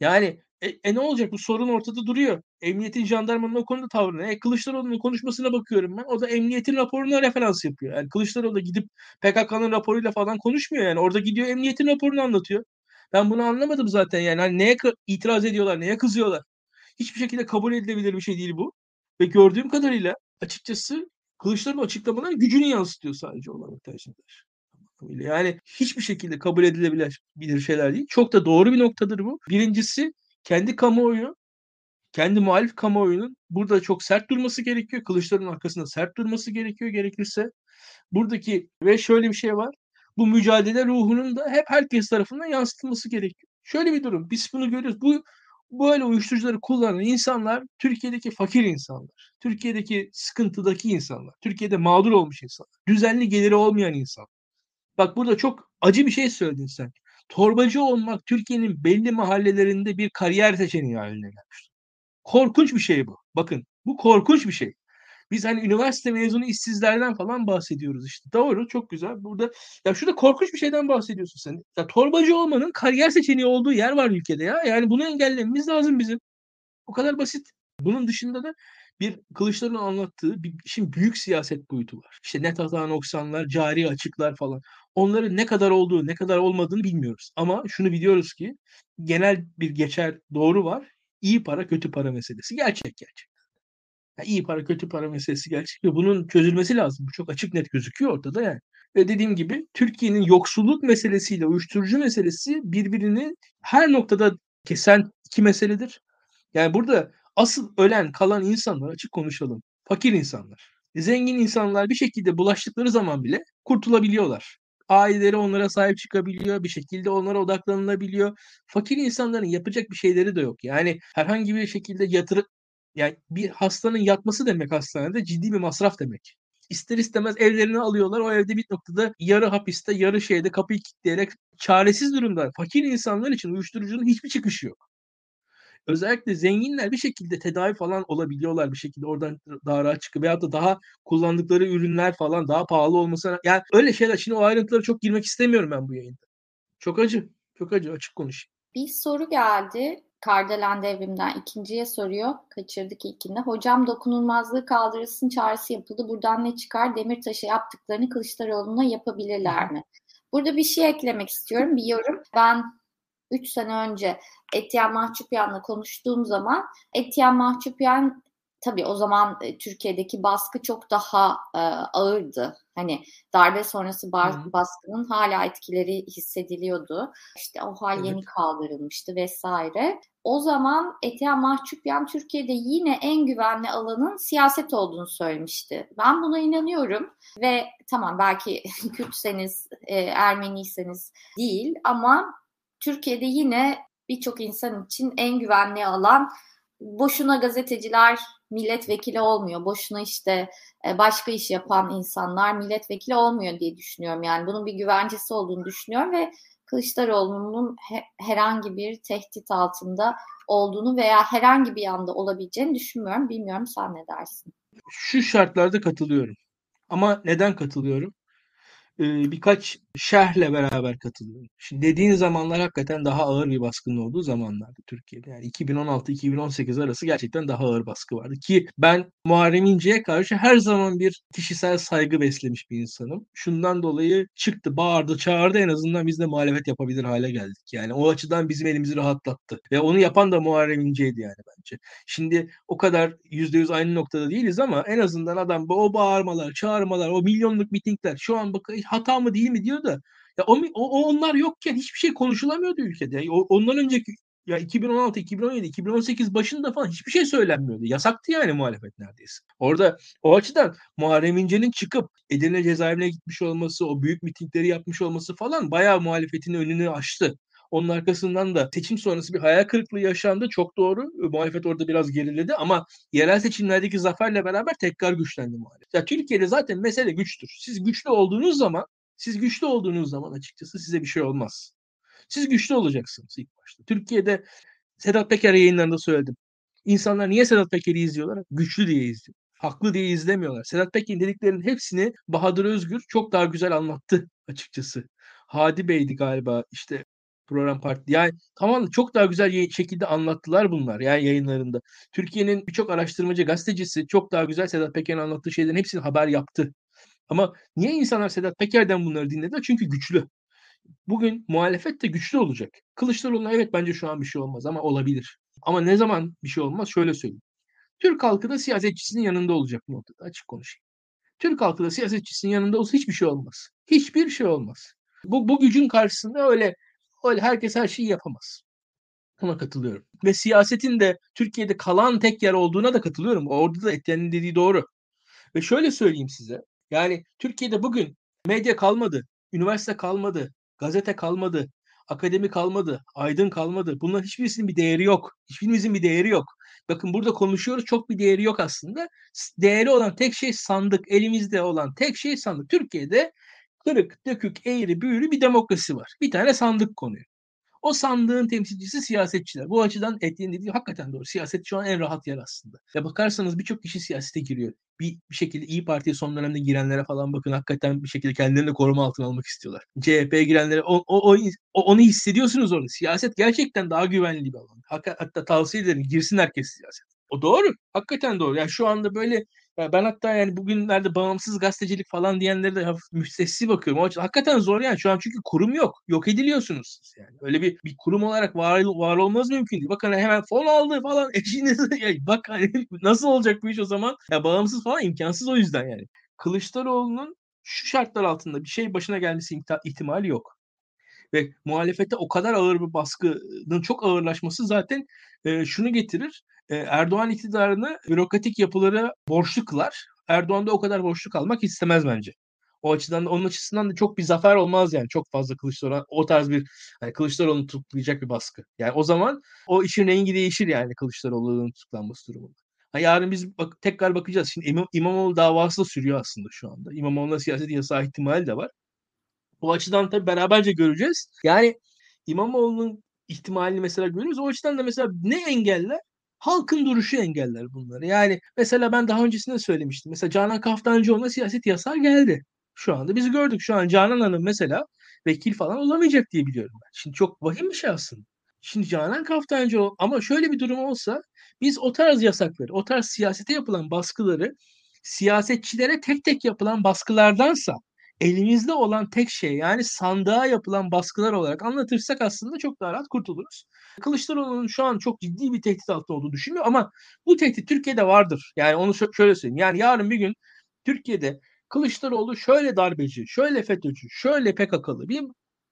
Yani e, e ne olacak bu sorun ortada duruyor. Emniyetin jandarmanın o konuda tavrı ne? E, Kılıçdaroğlu'nun konuşmasına bakıyorum ben. O da emniyetin raporuna referans yapıyor. Yani Kılıçdaroğlu gidip PKK'nın raporuyla falan konuşmuyor yani. Orada gidiyor emniyetin raporunu anlatıyor. Ben bunu anlamadım zaten yani. Hani neye itiraz ediyorlar, neye kızıyorlar? Hiçbir şekilde kabul edilebilir bir şey değil bu. Ve gördüğüm kadarıyla açıkçası Kılıçdaroğlu açıklamaların gücünü yansıtıyor sadece olan tercihler. Yani hiçbir şekilde kabul edilebilir şeyler değil. Çok da doğru bir noktadır bu. Birincisi kendi kamuoyu, kendi muhalif kamuoyunun burada çok sert durması gerekiyor. Kılıçdaroğlu'nun arkasında sert durması gerekiyor gerekirse. Buradaki ve şöyle bir şey var. Bu mücadele ruhunun da hep herkes tarafından yansıtılması gerekiyor. Şöyle bir durum. Biz bunu görüyoruz. Bu böyle uyuşturucuları kullanan insanlar Türkiye'deki fakir insanlar. Türkiye'deki sıkıntıdaki insanlar. Türkiye'de mağdur olmuş insanlar. Düzenli geliri olmayan insanlar. Bak burada çok acı bir şey söyledin sen. Torbacı olmak Türkiye'nin belli mahallelerinde bir kariyer seçeneği haline gelmiş. Korkunç bir şey bu. Bakın bu korkunç bir şey. Biz hani üniversite mezunu işsizlerden falan bahsediyoruz işte. Doğru çok güzel. Burada ya şurada korkunç bir şeyden bahsediyorsun sen. Ya torbacı olmanın kariyer seçeneği olduğu yer var ülkede ya. Yani bunu engellememiz lazım bizim. O kadar basit. Bunun dışında da bir Kılıçdaroğlu'nun anlattığı bir işin büyük siyaset boyutu var. İşte net hata noksanlar, cari açıklar falan. Onların ne kadar olduğu, ne kadar olmadığını bilmiyoruz. Ama şunu biliyoruz ki genel bir geçer doğru var. İyi para, kötü para meselesi. Gerçek gerçek. Yani iyi para, kötü para meselesi gerçek ve bunun çözülmesi lazım. Bu çok açık net gözüküyor ortada yani. Ve dediğim gibi Türkiye'nin yoksulluk meselesiyle uyuşturucu meselesi birbirini her noktada kesen iki meseledir. Yani burada asıl ölen kalan insanlar açık konuşalım. Fakir insanlar. Zengin insanlar bir şekilde bulaştıkları zaman bile kurtulabiliyorlar. Aileleri onlara sahip çıkabiliyor. Bir şekilde onlara odaklanılabiliyor. Fakir insanların yapacak bir şeyleri de yok. Yani herhangi bir şekilde yatırı yani bir hastanın yatması demek hastanede ciddi bir masraf demek. İster istemez evlerini alıyorlar. O evde bir noktada yarı hapiste, yarı şeyde kapıyı kilitleyerek çaresiz durumda. Fakir insanlar için uyuşturucunun hiçbir çıkışı yok özellikle zenginler bir şekilde tedavi falan olabiliyorlar bir şekilde oradan daha rahat çıkıp veyahut da daha kullandıkları ürünler falan daha pahalı olmasına yani öyle şeyler şimdi o ayrıntılara çok girmek istemiyorum ben bu yayında. Çok acı. Çok acı açık konuş. Bir soru geldi. Kardelen devrimden ikinciye soruyor. Kaçırdık ilkinde. Hocam dokunulmazlığı kaldırılsın çağrısı yapıldı. Buradan ne çıkar? Demirtaş'a yaptıklarını Kılıçdaroğlu'na yapabilirler mi? Burada bir şey eklemek istiyorum. Bir yorum. Ben 3 sene önce Etiyen Mahçupyan'la konuştuğum zaman Etiyen Mahçupyan tabii o zaman e, Türkiye'deki baskı çok daha e, ağırdı. Hani darbe sonrası baskının hala etkileri hissediliyordu. İşte o hal evet. yeni kaldırılmıştı vesaire. O zaman Etiyen Mahçupyan Türkiye'de yine en güvenli alanın siyaset olduğunu söylemişti. Ben buna inanıyorum ve tamam belki *laughs* Kürtseniz, e, Ermeniyseniz değil ama Türkiye'de yine birçok insan için en güvenli alan boşuna gazeteciler milletvekili olmuyor. Boşuna işte e, başka iş yapan insanlar milletvekili olmuyor diye düşünüyorum. Yani bunun bir güvencesi olduğunu düşünüyorum ve Kılıçdaroğlu'nun herhangi bir tehdit altında olduğunu veya herhangi bir anda olabileceğini düşünmüyorum. Bilmiyorum sen ne dersin? Şu şartlarda katılıyorum. Ama neden katılıyorum? Birkaç şerhle beraber katılıyorum. Şimdi dediğin zamanlar hakikaten daha ağır bir baskının olduğu zamanlardı Türkiye'de. Yani 2016-2018 arası gerçekten daha ağır baskı vardı. Ki ben Muharrem İnce'ye karşı her zaman bir kişisel saygı beslemiş bir insanım. Şundan dolayı çıktı, bağırdı, çağırdı en azından biz de muhalefet yapabilir hale geldik. Yani o açıdan bizim elimizi rahatlattı. Ve onu yapan da Muharrem İnce'ydi yani bence. Şimdi o kadar %100 aynı noktada değiliz ama en azından adam o bağırmalar, çağırmalar, o milyonluk mitingler şu an bak hata mı değil mi diyor da ya o, o onlar yokken hiçbir şey konuşulamıyordu ülkede. O, ondan önceki ya 2016, 2017, 2018 başında falan hiçbir şey söylenmiyordu. Yasaktı yani muhalefet neredeyse. Orada o açıdan Muharrem İnce'nin çıkıp Edirne cezaevine gitmiş olması, o büyük mitingleri yapmış olması falan bayağı muhalefetin önünü açtı. Onun arkasından da seçim sonrası bir hayal kırıklığı yaşandı. Çok doğru. Muhalefet orada biraz geriledi ama yerel seçimlerdeki zaferle beraber tekrar güçlendi muhalefet. Ya Türkiye'de zaten mesele güçtür. Siz güçlü olduğunuz zaman siz güçlü olduğunuz zaman açıkçası size bir şey olmaz. Siz güçlü olacaksınız ilk başta. Türkiye'de Sedat Peker yayınlarında söyledim. İnsanlar niye Sedat Peker'i izliyorlar? Güçlü diye izliyor. Haklı diye izlemiyorlar. Sedat Peker'in dediklerinin hepsini Bahadır Özgür çok daha güzel anlattı açıkçası. Hadi Bey'di galiba işte program parti. Yani tamam çok daha güzel şekilde anlattılar bunlar yani yayınlarında. Türkiye'nin birçok araştırmacı, gazetecisi çok daha güzel Sedat Peker'in anlattığı şeylerin hepsini haber yaptı. Ama niye insanlar Sedat Peker'den bunları dinlediler? Çünkü güçlü. Bugün muhalefet de güçlü olacak. Kılıçdaroğlu'na evet bence şu an bir şey olmaz ama olabilir. Ama ne zaman bir şey olmaz? Şöyle söyleyeyim. Türk halkı da siyasetçisinin yanında olacak bu noktada açık konuşayım. Türk halkı da siyasetçisinin yanında olsa hiçbir şey olmaz. Hiçbir şey olmaz. Bu, bu gücün karşısında öyle öyle herkes her şeyi yapamaz. Buna katılıyorum. Ve siyasetin de Türkiye'de kalan tek yer olduğuna da katılıyorum. Orada da Etyen'in dediği doğru. Ve şöyle söyleyeyim size. Yani Türkiye'de bugün medya kalmadı, üniversite kalmadı, gazete kalmadı, akademi kalmadı, aydın kalmadı. Bunların hiçbirisinin bir değeri yok. Hiçbirimizin bir değeri yok. Bakın burada konuşuyoruz çok bir değeri yok aslında. Değeri olan tek şey sandık. Elimizde olan tek şey sandık. Türkiye'de kırık, dökük, eğri, büğrü bir demokrasi var. Bir tane sandık konuyor. O sandığın temsilcisi siyasetçiler. Bu açıdan Etienne dediği hakikaten doğru. Siyaset şu an en rahat yer aslında. Ya bakarsanız birçok kişi siyasete giriyor. Bir, bir şekilde İyi Parti'ye son dönemde girenlere falan bakın hakikaten bir şekilde kendilerini koruma altına almak istiyorlar. CHP'ye girenlere o, o, o, onu hissediyorsunuz orada. Siyaset gerçekten daha güvenli bir alan. Hatta, hatta tavsiye ederim girsin herkes siyaset. O doğru. Hakikaten doğru. Yani şu anda böyle ben hatta yani bugünlerde bağımsız gazetecilik falan diyenlere de hafif müstessi bakıyorum. O hakikaten zor yani. Şu an çünkü kurum yok. Yok ediliyorsunuz siz yani. Öyle bir bir kurum olarak var, var olmaz mümkün değil. Bakın hemen fon aldı falan eşiniz. Ya bak hani *laughs* nasıl olacak bu iş o zaman? Ya bağımsız falan imkansız o yüzden yani. Kılıçdaroğlu'nun şu şartlar altında bir şey başına gelmesi ihtimali yok. Ve muhalefete o kadar ağır bir baskının çok ağırlaşması zaten e, şunu getirir. Erdoğan iktidarını bürokratik yapılara borçlu kılar. Erdoğan da o kadar borçlu kalmak istemez bence. O açıdan da onun açısından da çok bir zafer olmaz yani. Çok fazla Kılıçdaroğlu o tarz bir hani Kılıçdaroğlu'nu tutuklayacak bir baskı. Yani o zaman o işin rengi değişir yani Kılıçdaroğlu'nun tutuklanması durumunda. Ha, yarın biz bak, tekrar bakacağız. Şimdi İmam, İmamoğlu davası da sürüyor aslında şu anda. İmamoğlu'na siyaset yasağı ihtimali de var. O açıdan tabii beraberce göreceğiz. Yani İmamoğlu'nun ihtimalini mesela görüyoruz. O açıdan da mesela ne engeller? Halkın duruşu engeller bunları. Yani mesela ben daha öncesinde söylemiştim. Mesela Canan Kaftancıoğlu'na siyaset yasağı geldi. Şu anda biz gördük. Şu an Canan Hanım mesela vekil falan olamayacak diye biliyorum ben. Şimdi çok vahim bir şey aslında. Şimdi Canan Kaftancıoğlu ama şöyle bir durum olsa biz o tarz yasakları, o tarz siyasete yapılan baskıları siyasetçilere tek tek yapılan baskılardansa elimizde olan tek şey yani sandığa yapılan baskılar olarak anlatırsak aslında çok daha rahat kurtuluruz. Kılıçdaroğlu'nun şu an çok ciddi bir tehdit altında olduğunu düşünmüyor ama bu tehdit Türkiye'de vardır. Yani onu şöyle söyleyeyim. Yani yarın bir gün Türkiye'de Kılıçdaroğlu şöyle darbeci, şöyle FETÖ'cü, şöyle PKK'lı bir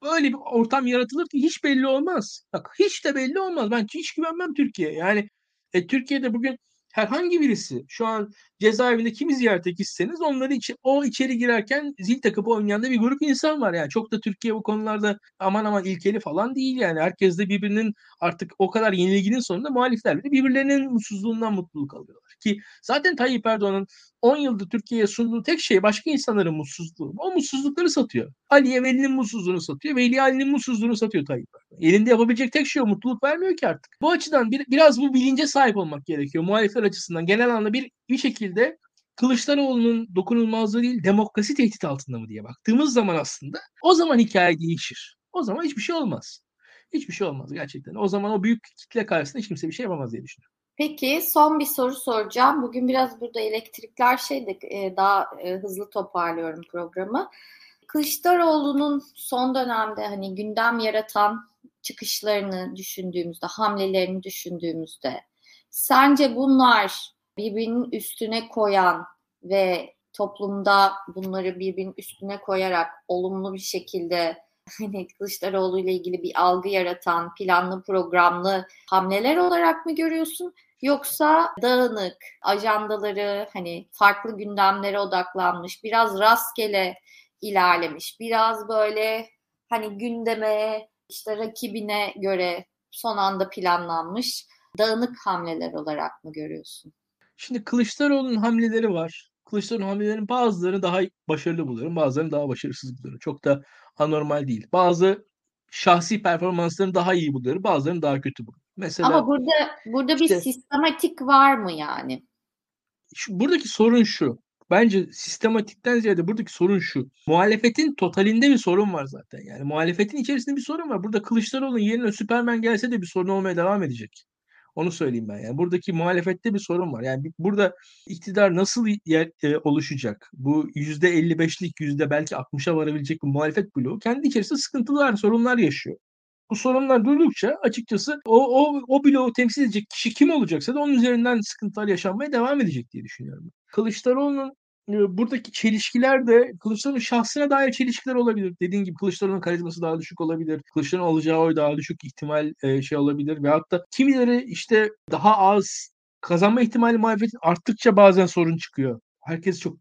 böyle bir ortam yaratılır ki hiç belli olmaz. Bak hiç de belli olmaz. Ben hiç güvenmem Türkiye'ye. Yani e, Türkiye'de bugün herhangi birisi şu an cezaevinde kimi ziyarete gitseniz onları içi, o içeri girerken zil takıp oynayan da bir grup insan var yani. Çok da Türkiye bu konularda aman aman ilkeli falan değil yani. Herkes de birbirinin artık o kadar yenilginin sonunda muhalifler de birbirlerinin mutsuzluğundan mutluluk alıyorlar. Ki zaten Tayyip Erdoğan'ın 10 yıldır Türkiye'ye sunduğu tek şey başka insanların mutsuzluğu. O mutsuzlukları satıyor. Ali'ye Veli'nin mutsuzluğunu satıyor. Veli Ali'nin mutsuzluğunu satıyor Tayyip Erdoğan. Elinde yapabilecek tek şey o. Mutluluk vermiyor ki artık. Bu açıdan bir, biraz bu bilince sahip olmak gerekiyor. Muhalifler açısından genel anlamda bir, bir şekilde Kılıçdaroğlu'nun dokunulmazlığı değil demokrasi tehdit altında mı diye baktığımız zaman aslında o zaman hikaye değişir. O zaman hiçbir şey olmaz. Hiçbir şey olmaz gerçekten. O zaman o büyük kitle karşısında hiç kimse bir şey yapamaz diye düşünüyorum. Peki son bir soru soracağım. Bugün biraz burada elektrikler şeydi e, daha e, hızlı toparlıyorum programı. Kılıçdaroğlu'nun son dönemde hani gündem yaratan çıkışlarını düşündüğümüzde, hamlelerini düşündüğümüzde sence bunlar birbirinin üstüne koyan ve toplumda bunları birbirinin üstüne koyarak olumlu bir şekilde *laughs* hani Kılıçdaroğlu ile ilgili bir algı yaratan planlı programlı hamleler olarak mı görüyorsun? Yoksa dağınık, ajandaları hani farklı gündemlere odaklanmış, biraz rastgele ilerlemiş, biraz böyle hani gündeme, işte rakibine göre son anda planlanmış dağınık hamleler olarak mı görüyorsun? Şimdi Kılıçdaroğlu'nun hamleleri var. Kılıçdaroğlu'nun hamlelerinin bazılarını daha başarılı buluyorum, bazılarını daha başarısız buluyorum. Çok da anormal değil. Bazı şahsi performanslarını daha iyi buluyorum, bazılarını daha kötü buluyorum. Mesela Ama burada burada işte, bir sistematik var mı yani? Şu, buradaki sorun şu. Bence sistematikten ziyade buradaki sorun şu. Muhalefetin totalinde bir sorun var zaten. Yani muhalefetin içerisinde bir sorun var. Burada Kılıçdaroğlu'nun yerine Süpermen gelse de bir sorun olmaya devam edecek. Onu söyleyeyim ben. Yani buradaki muhalefette bir sorun var. Yani burada iktidar nasıl yer, e, oluşacak? Bu yüzde 55'lik yüzde belki 60'a varabilecek bir muhalefet bloğu kendi içerisinde sıkıntılar, sorunlar yaşıyor. Bu sorunlar duydukça açıkçası o, o, o bloğu temsil edecek kişi kim olacaksa da onun üzerinden sıkıntılar yaşanmaya devam edecek diye düşünüyorum. Kılıçdaroğlu'nun buradaki çelişkiler de Kılıçdaroğlu'nun şahsına dair çelişkiler olabilir. Dediğin gibi Kılıçdaroğlu'nun karizması daha düşük olabilir. Kılıçdaroğlu'nun alacağı oy daha düşük ihtimal şey olabilir. Ve hatta kimileri işte daha az kazanma ihtimali muhalefetin arttıkça bazen sorun çıkıyor. Herkes çok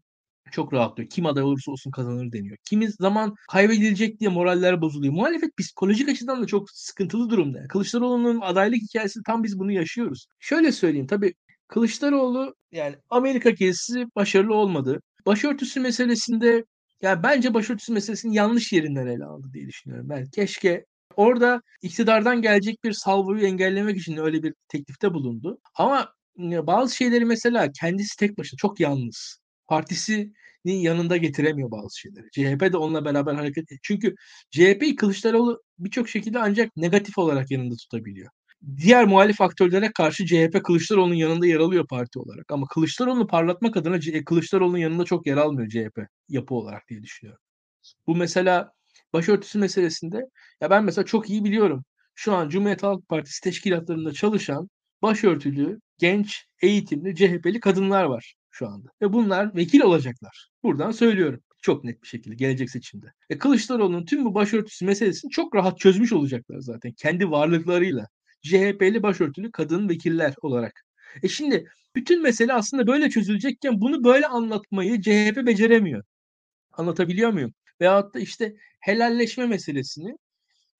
çok rahatlıyor. Kim aday olursa olsun kazanır deniyor. Kimi zaman kaybedilecek diye moraller bozuluyor. Muhalefet psikolojik açıdan da çok sıkıntılı durumda. Kılıçdaroğlu'nun adaylık hikayesi tam biz bunu yaşıyoruz. Şöyle söyleyeyim tabii Kılıçdaroğlu yani Amerika gezisi başarılı olmadı. Başörtüsü meselesinde yani bence başörtüsü meselesini yanlış yerinden ele aldı diye düşünüyorum. Ben keşke orada iktidardan gelecek bir salvoyu engellemek için öyle bir teklifte bulundu. Ama bazı şeyleri mesela kendisi tek başına çok yalnız. Partisinin yanında getiremiyor bazı şeyleri. CHP de onunla beraber hareket ediyor. Çünkü CHP'yi Kılıçdaroğlu birçok şekilde ancak negatif olarak yanında tutabiliyor diğer muhalif aktörlere karşı CHP Kılıçdaroğlu'nun yanında yer alıyor parti olarak. Ama Kılıçdaroğlu'nu parlatmak adına Kılıçdaroğlu'nun yanında çok yer almıyor CHP yapı olarak diye düşünüyorum. Bu mesela başörtüsü meselesinde ya ben mesela çok iyi biliyorum. Şu an Cumhuriyet Halk Partisi teşkilatlarında çalışan başörtülü, genç, eğitimli, CHP'li kadınlar var şu anda. Ve bunlar vekil olacaklar. Buradan söylüyorum çok net bir şekilde gelecek seçimde. E Kılıçdaroğlu'nun tüm bu başörtüsü meselesini çok rahat çözmüş olacaklar zaten kendi varlıklarıyla. CHP'li başörtülü kadın vekiller olarak. E şimdi bütün mesele aslında böyle çözülecekken bunu böyle anlatmayı CHP beceremiyor. Anlatabiliyor muyum? Veyahut da işte helalleşme meselesini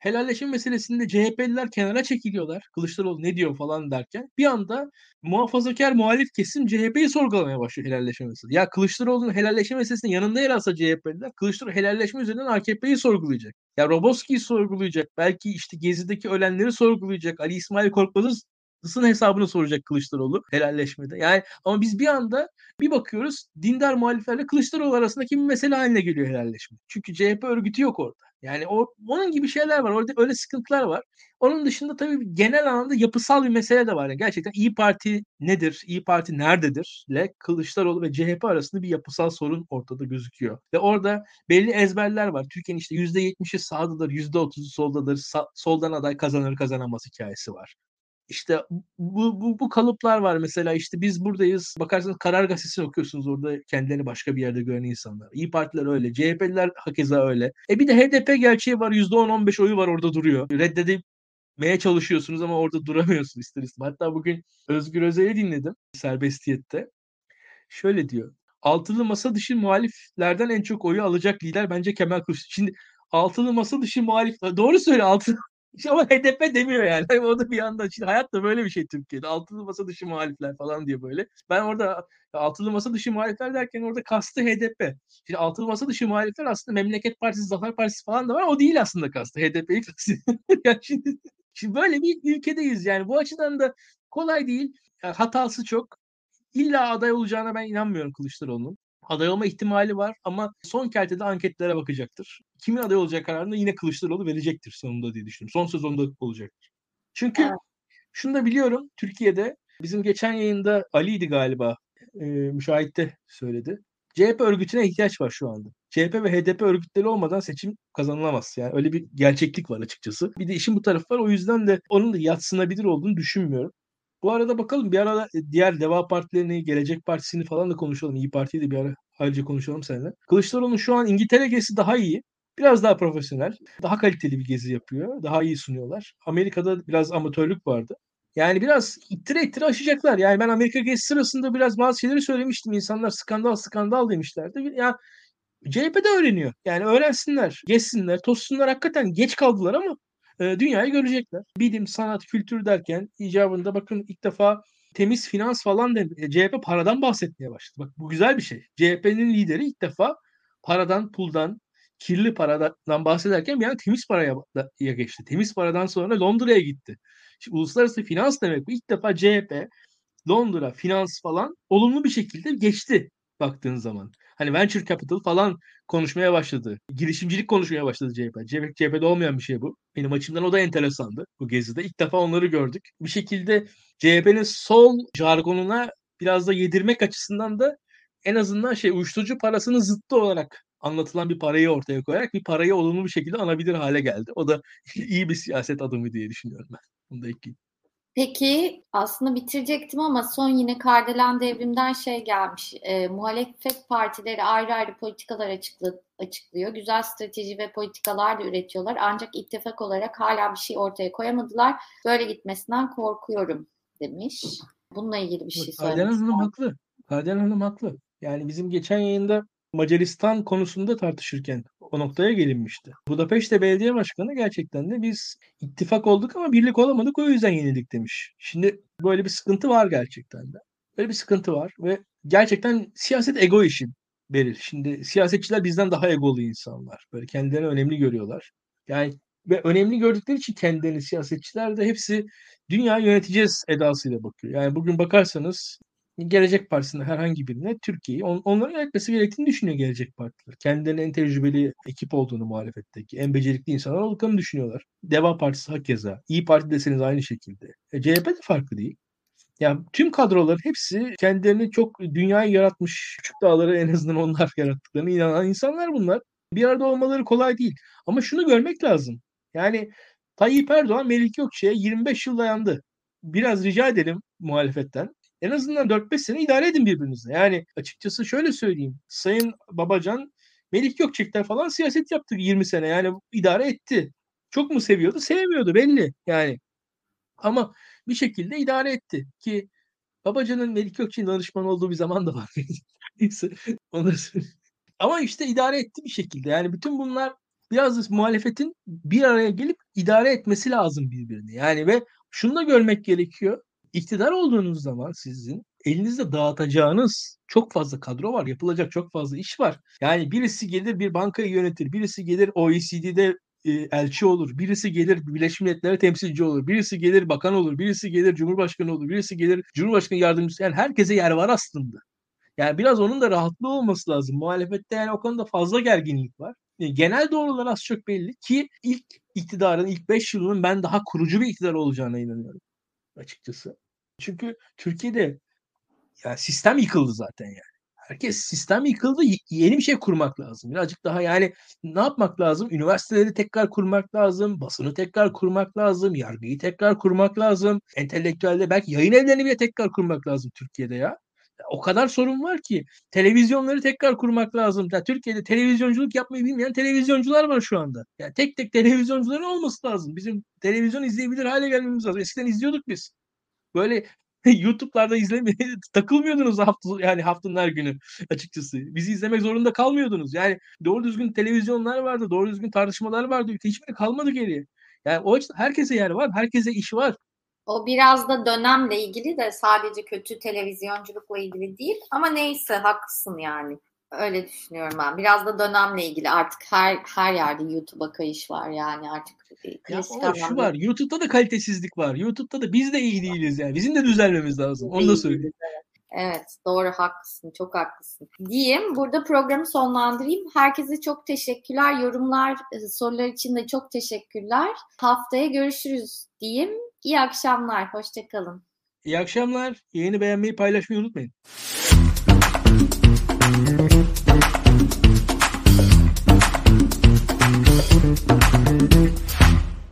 helalleşme meselesinde CHP'liler kenara çekiliyorlar. Kılıçdaroğlu ne diyor falan derken bir anda muhafazakar muhalif kesim CHP'yi sorgulamaya başlıyor helalleşme meselesi. Ya Kılıçdaroğlu'nun helalleşme meselesinin yanında yer alsa CHP'liler Kılıçdaroğlu helalleşme üzerinden AKP'yi sorgulayacak. Ya Roboski'yi sorgulayacak. Belki işte Gezi'deki ölenleri sorgulayacak. Ali İsmail Korkmaz'ın Kısın hesabını soracak Kılıçdaroğlu helalleşmede. Yani ama biz bir anda bir bakıyoruz dindar muhaliflerle Kılıçdaroğlu arasındaki bir mesele haline geliyor helalleşme. Çünkü CHP örgütü yok orada. Yani o, onun gibi şeyler var. Orada öyle sıkıntılar var. Onun dışında tabii genel anlamda yapısal bir mesele de var. Yani gerçekten İyi Parti nedir? İyi Parti nerededir? ile Kılıçdaroğlu ve CHP arasında bir yapısal sorun ortada gözüküyor. Ve orada belli ezberler var. Türkiye'nin işte %70'i sağdadır, %30'u soldadır. Sa- soldan aday kazanır kazanamaz hikayesi var. İşte bu, bu, bu kalıplar var mesela işte biz buradayız. Bakarsanız Karar Gazetesi'ni okuyorsunuz orada kendilerini başka bir yerde gören insanlar. İyi Partiler öyle. CHP'liler hakeza öyle. E bir de HDP gerçeği var. %10-15 oyu var orada duruyor. Reddedilmeye çalışıyorsunuz ama orada duramıyorsunuz ister istemez. Hatta bugün Özgür Özel'i dinledim serbestiyette. Şöyle diyor. Altılı masa dışı muhaliflerden en çok oyu alacak lider bence Kemal Kılıçdaroğlu. Şimdi altılı masa dışı muhalif doğru söyle altılı ama HDP demiyor yani. o da bir anda şimdi hayat da böyle bir şey Türkiye'de. Altılı masa dışı muhalifler falan diye böyle. Ben orada altılı masa dışı muhalifler derken orada kastı HDP. Şimdi altılı masa dışı muhalifler aslında Memleket Partisi, Zafer Partisi falan da var. O değil aslında kastı. HDP'yi kastı. *laughs* yani şimdi, şimdi böyle bir ülkedeyiz yani. Bu açıdan da kolay değil. Yani hatası çok. illa aday olacağına ben inanmıyorum Kılıçdaroğlu'nun. Aday olma ihtimali var ama son kertede anketlere bakacaktır. Kimin aday olacak kararını yine Kılıçdaroğlu verecektir sonunda diye düşünüyorum. Son söz onda olacaktır. Çünkü evet. şunu da biliyorum Türkiye'de bizim geçen yayında Ali'ydi galiba e, müşahitte söyledi. CHP örgütüne ihtiyaç var şu anda. CHP ve HDP örgütleri olmadan seçim kazanılamaz. Yani öyle bir gerçeklik var açıkçası. Bir de işin bu tarafı var. O yüzden de onun da yatsınabilir olduğunu düşünmüyorum. Bu arada bakalım bir arada diğer Deva Partilerini, Gelecek Partisi'ni falan da konuşalım. İyi Parti'yi de bir ara ayrıca konuşalım seninle. Kılıçdaroğlu'nun şu an İngiltere gezisi daha iyi. Biraz daha profesyonel, daha kaliteli bir gezi yapıyor. Daha iyi sunuyorlar. Amerika'da biraz amatörlük vardı. Yani biraz ittire ittire aşacaklar. Yani ben Amerika gezisi sırasında biraz bazı şeyleri söylemiştim. İnsanlar skandal skandal demişlerdi. Ya CHP de öğreniyor. Yani öğrensinler, geçsinler, tozsunlar. Hakikaten geç kaldılar ama e, dünyayı görecekler. Bilim, sanat, kültür derken icabında bakın ilk defa temiz finans falan de CHP paradan bahsetmeye başladı. Bak bu güzel bir şey. CHP'nin lideri ilk defa paradan, puldan, kirli paradan bahsederken bir yana temiz paraya geçti. Temiz paradan sonra Londra'ya gitti. Şimdi uluslararası finans demek bu. İlk defa CHP, Londra, finans falan olumlu bir şekilde geçti baktığın zaman. Hani venture capital falan konuşmaya başladı. Girişimcilik konuşmaya başladı CHP. CHP CHP'de olmayan bir şey bu. Benim açımdan o da enteresandı bu gezide. İlk defa onları gördük. Bir şekilde CHP'nin sol jargonuna biraz da yedirmek açısından da en azından şey uyuşturucu parasının zıttı olarak anlatılan bir parayı ortaya koyarak bir parayı olumlu bir şekilde anabilir hale geldi. O da *laughs* iyi bir siyaset adımı diye düşünüyorum ben. Bunu da ekleyeyim. Peki aslında bitirecektim ama son yine Kardelen devrimden şey gelmiş. E, muhalefet partileri ayrı ayrı politikalar açıklı, açıklıyor. Güzel strateji ve politikalar da üretiyorlar. Ancak ittifak olarak hala bir şey ortaya koyamadılar. Böyle gitmesinden korkuyorum demiş. Bununla ilgili bir şey söylemek Kardelen Hanım haklı. Kardelen Hanım haklı. Yani bizim geçen yayında Macaristan konusunda tartışırken o noktaya gelinmişti. Budapeşte Belediye Başkanı gerçekten de biz ittifak olduk ama birlik olamadık o yüzden yenildik demiş. Şimdi böyle bir sıkıntı var gerçekten de. Böyle bir sıkıntı var ve gerçekten siyaset ego işi verir. Şimdi siyasetçiler bizden daha egolu insanlar. Böyle kendilerini önemli görüyorlar. Yani ve önemli gördükleri için kendilerini siyasetçiler de hepsi dünya yöneteceğiz edasıyla bakıyor. Yani bugün bakarsanız Gelecek Partisi'nin herhangi birine Türkiye'yi on, onların yönetmesi gerektiğini düşünüyor Gelecek Partiler. Kendilerinin en tecrübeli ekip olduğunu muhalefetteki, en becerikli insanlar olduklarını düşünüyorlar. Deva Partisi hakeza. İyi Parti deseniz aynı şekilde. E, CHP de farklı değil. Yani tüm kadroların hepsi kendilerini çok dünyayı yaratmış, küçük dağları en azından onlar *laughs* yarattıklarını inanan insanlar bunlar. Bir arada olmaları kolay değil. Ama şunu görmek lazım. Yani Tayyip Erdoğan Melik Gökçe'ye 25 yıl dayandı. Biraz rica edelim muhalefetten en azından 4-5 sene idare edin birbirinizle. Yani açıkçası şöyle söyleyeyim. Sayın Babacan Melik Gökçekler falan siyaset yaptı 20 sene. Yani idare etti. Çok mu seviyordu? Sevmiyordu belli yani. Ama bir şekilde idare etti ki Babacan'ın Melik Gökçek'in danışman olduğu bir zaman da var. *laughs* Neyse. Ama işte idare etti bir şekilde. Yani bütün bunlar biraz da muhalefetin bir araya gelip idare etmesi lazım birbirini. Yani ve şunu da görmek gerekiyor. İktidar olduğunuz zaman sizin elinizde dağıtacağınız çok fazla kadro var. Yapılacak çok fazla iş var. Yani birisi gelir bir bankayı yönetir. Birisi gelir OECD'de e, elçi olur. Birisi gelir Birleşmiş Milletler'e temsilci olur. Birisi gelir bakan olur. Birisi gelir cumhurbaşkanı olur. Birisi gelir cumhurbaşkanı yardımcısı. Yani herkese yer var aslında. Yani biraz onun da rahatlığı olması lazım. Muhalefette yani o konuda fazla gerginlik var. Yani genel doğrular az çok belli ki ilk iktidarın ilk 5 yılının ben daha kurucu bir iktidar olacağına inanıyorum açıkçası. Çünkü Türkiye'de ya sistem yıkıldı zaten yani. Herkes sistem yıkıldı. Yeni bir şey kurmak lazım. Birazcık daha yani ne yapmak lazım? Üniversiteleri tekrar kurmak lazım. Basını tekrar kurmak lazım. Yargıyı tekrar kurmak lazım. Entelektüelde belki yayın evlerini bile tekrar kurmak lazım Türkiye'de ya. O kadar sorun var ki televizyonları tekrar kurmak lazım. Yani Türkiye'de televizyonculuk yapmayı bilmeyen televizyoncular var şu anda. Yani tek tek televizyoncuların olması lazım. Bizim televizyon izleyebilir hale gelmemiz lazım. Eskiden izliyorduk biz böyle *laughs* YouTube'larda izlemeye *laughs* takılmıyordunuz hafta yani haftanın her günü açıkçası. Bizi izlemek zorunda kalmıyordunuz. Yani doğru düzgün televizyonlar vardı, doğru düzgün tartışmalar vardı. Hiçbiri kalmadı geriye. Yani o açıdan herkese yer var, herkese iş var. O biraz da dönemle ilgili de sadece kötü televizyonculukla ilgili değil. Ama neyse haklısın yani. Öyle düşünüyorum ben. Biraz da dönemle ilgili artık her her yerde YouTube'a kayış var yani artık klasik ya, şu var. YouTube'da da kalitesizlik var. YouTube'da da biz de iyi değiliz yani. Bizim de düzelmemiz lazım. Onu da söyleyeyim. Evet doğru haklısın çok haklısın diyeyim. Burada programı sonlandırayım. Herkese çok teşekkürler. Yorumlar e, sorular için de çok teşekkürler. Haftaya görüşürüz diyeyim. İyi akşamlar. Hoşçakalın. İyi akşamlar. Yayını beğenmeyi paylaşmayı unutmayın.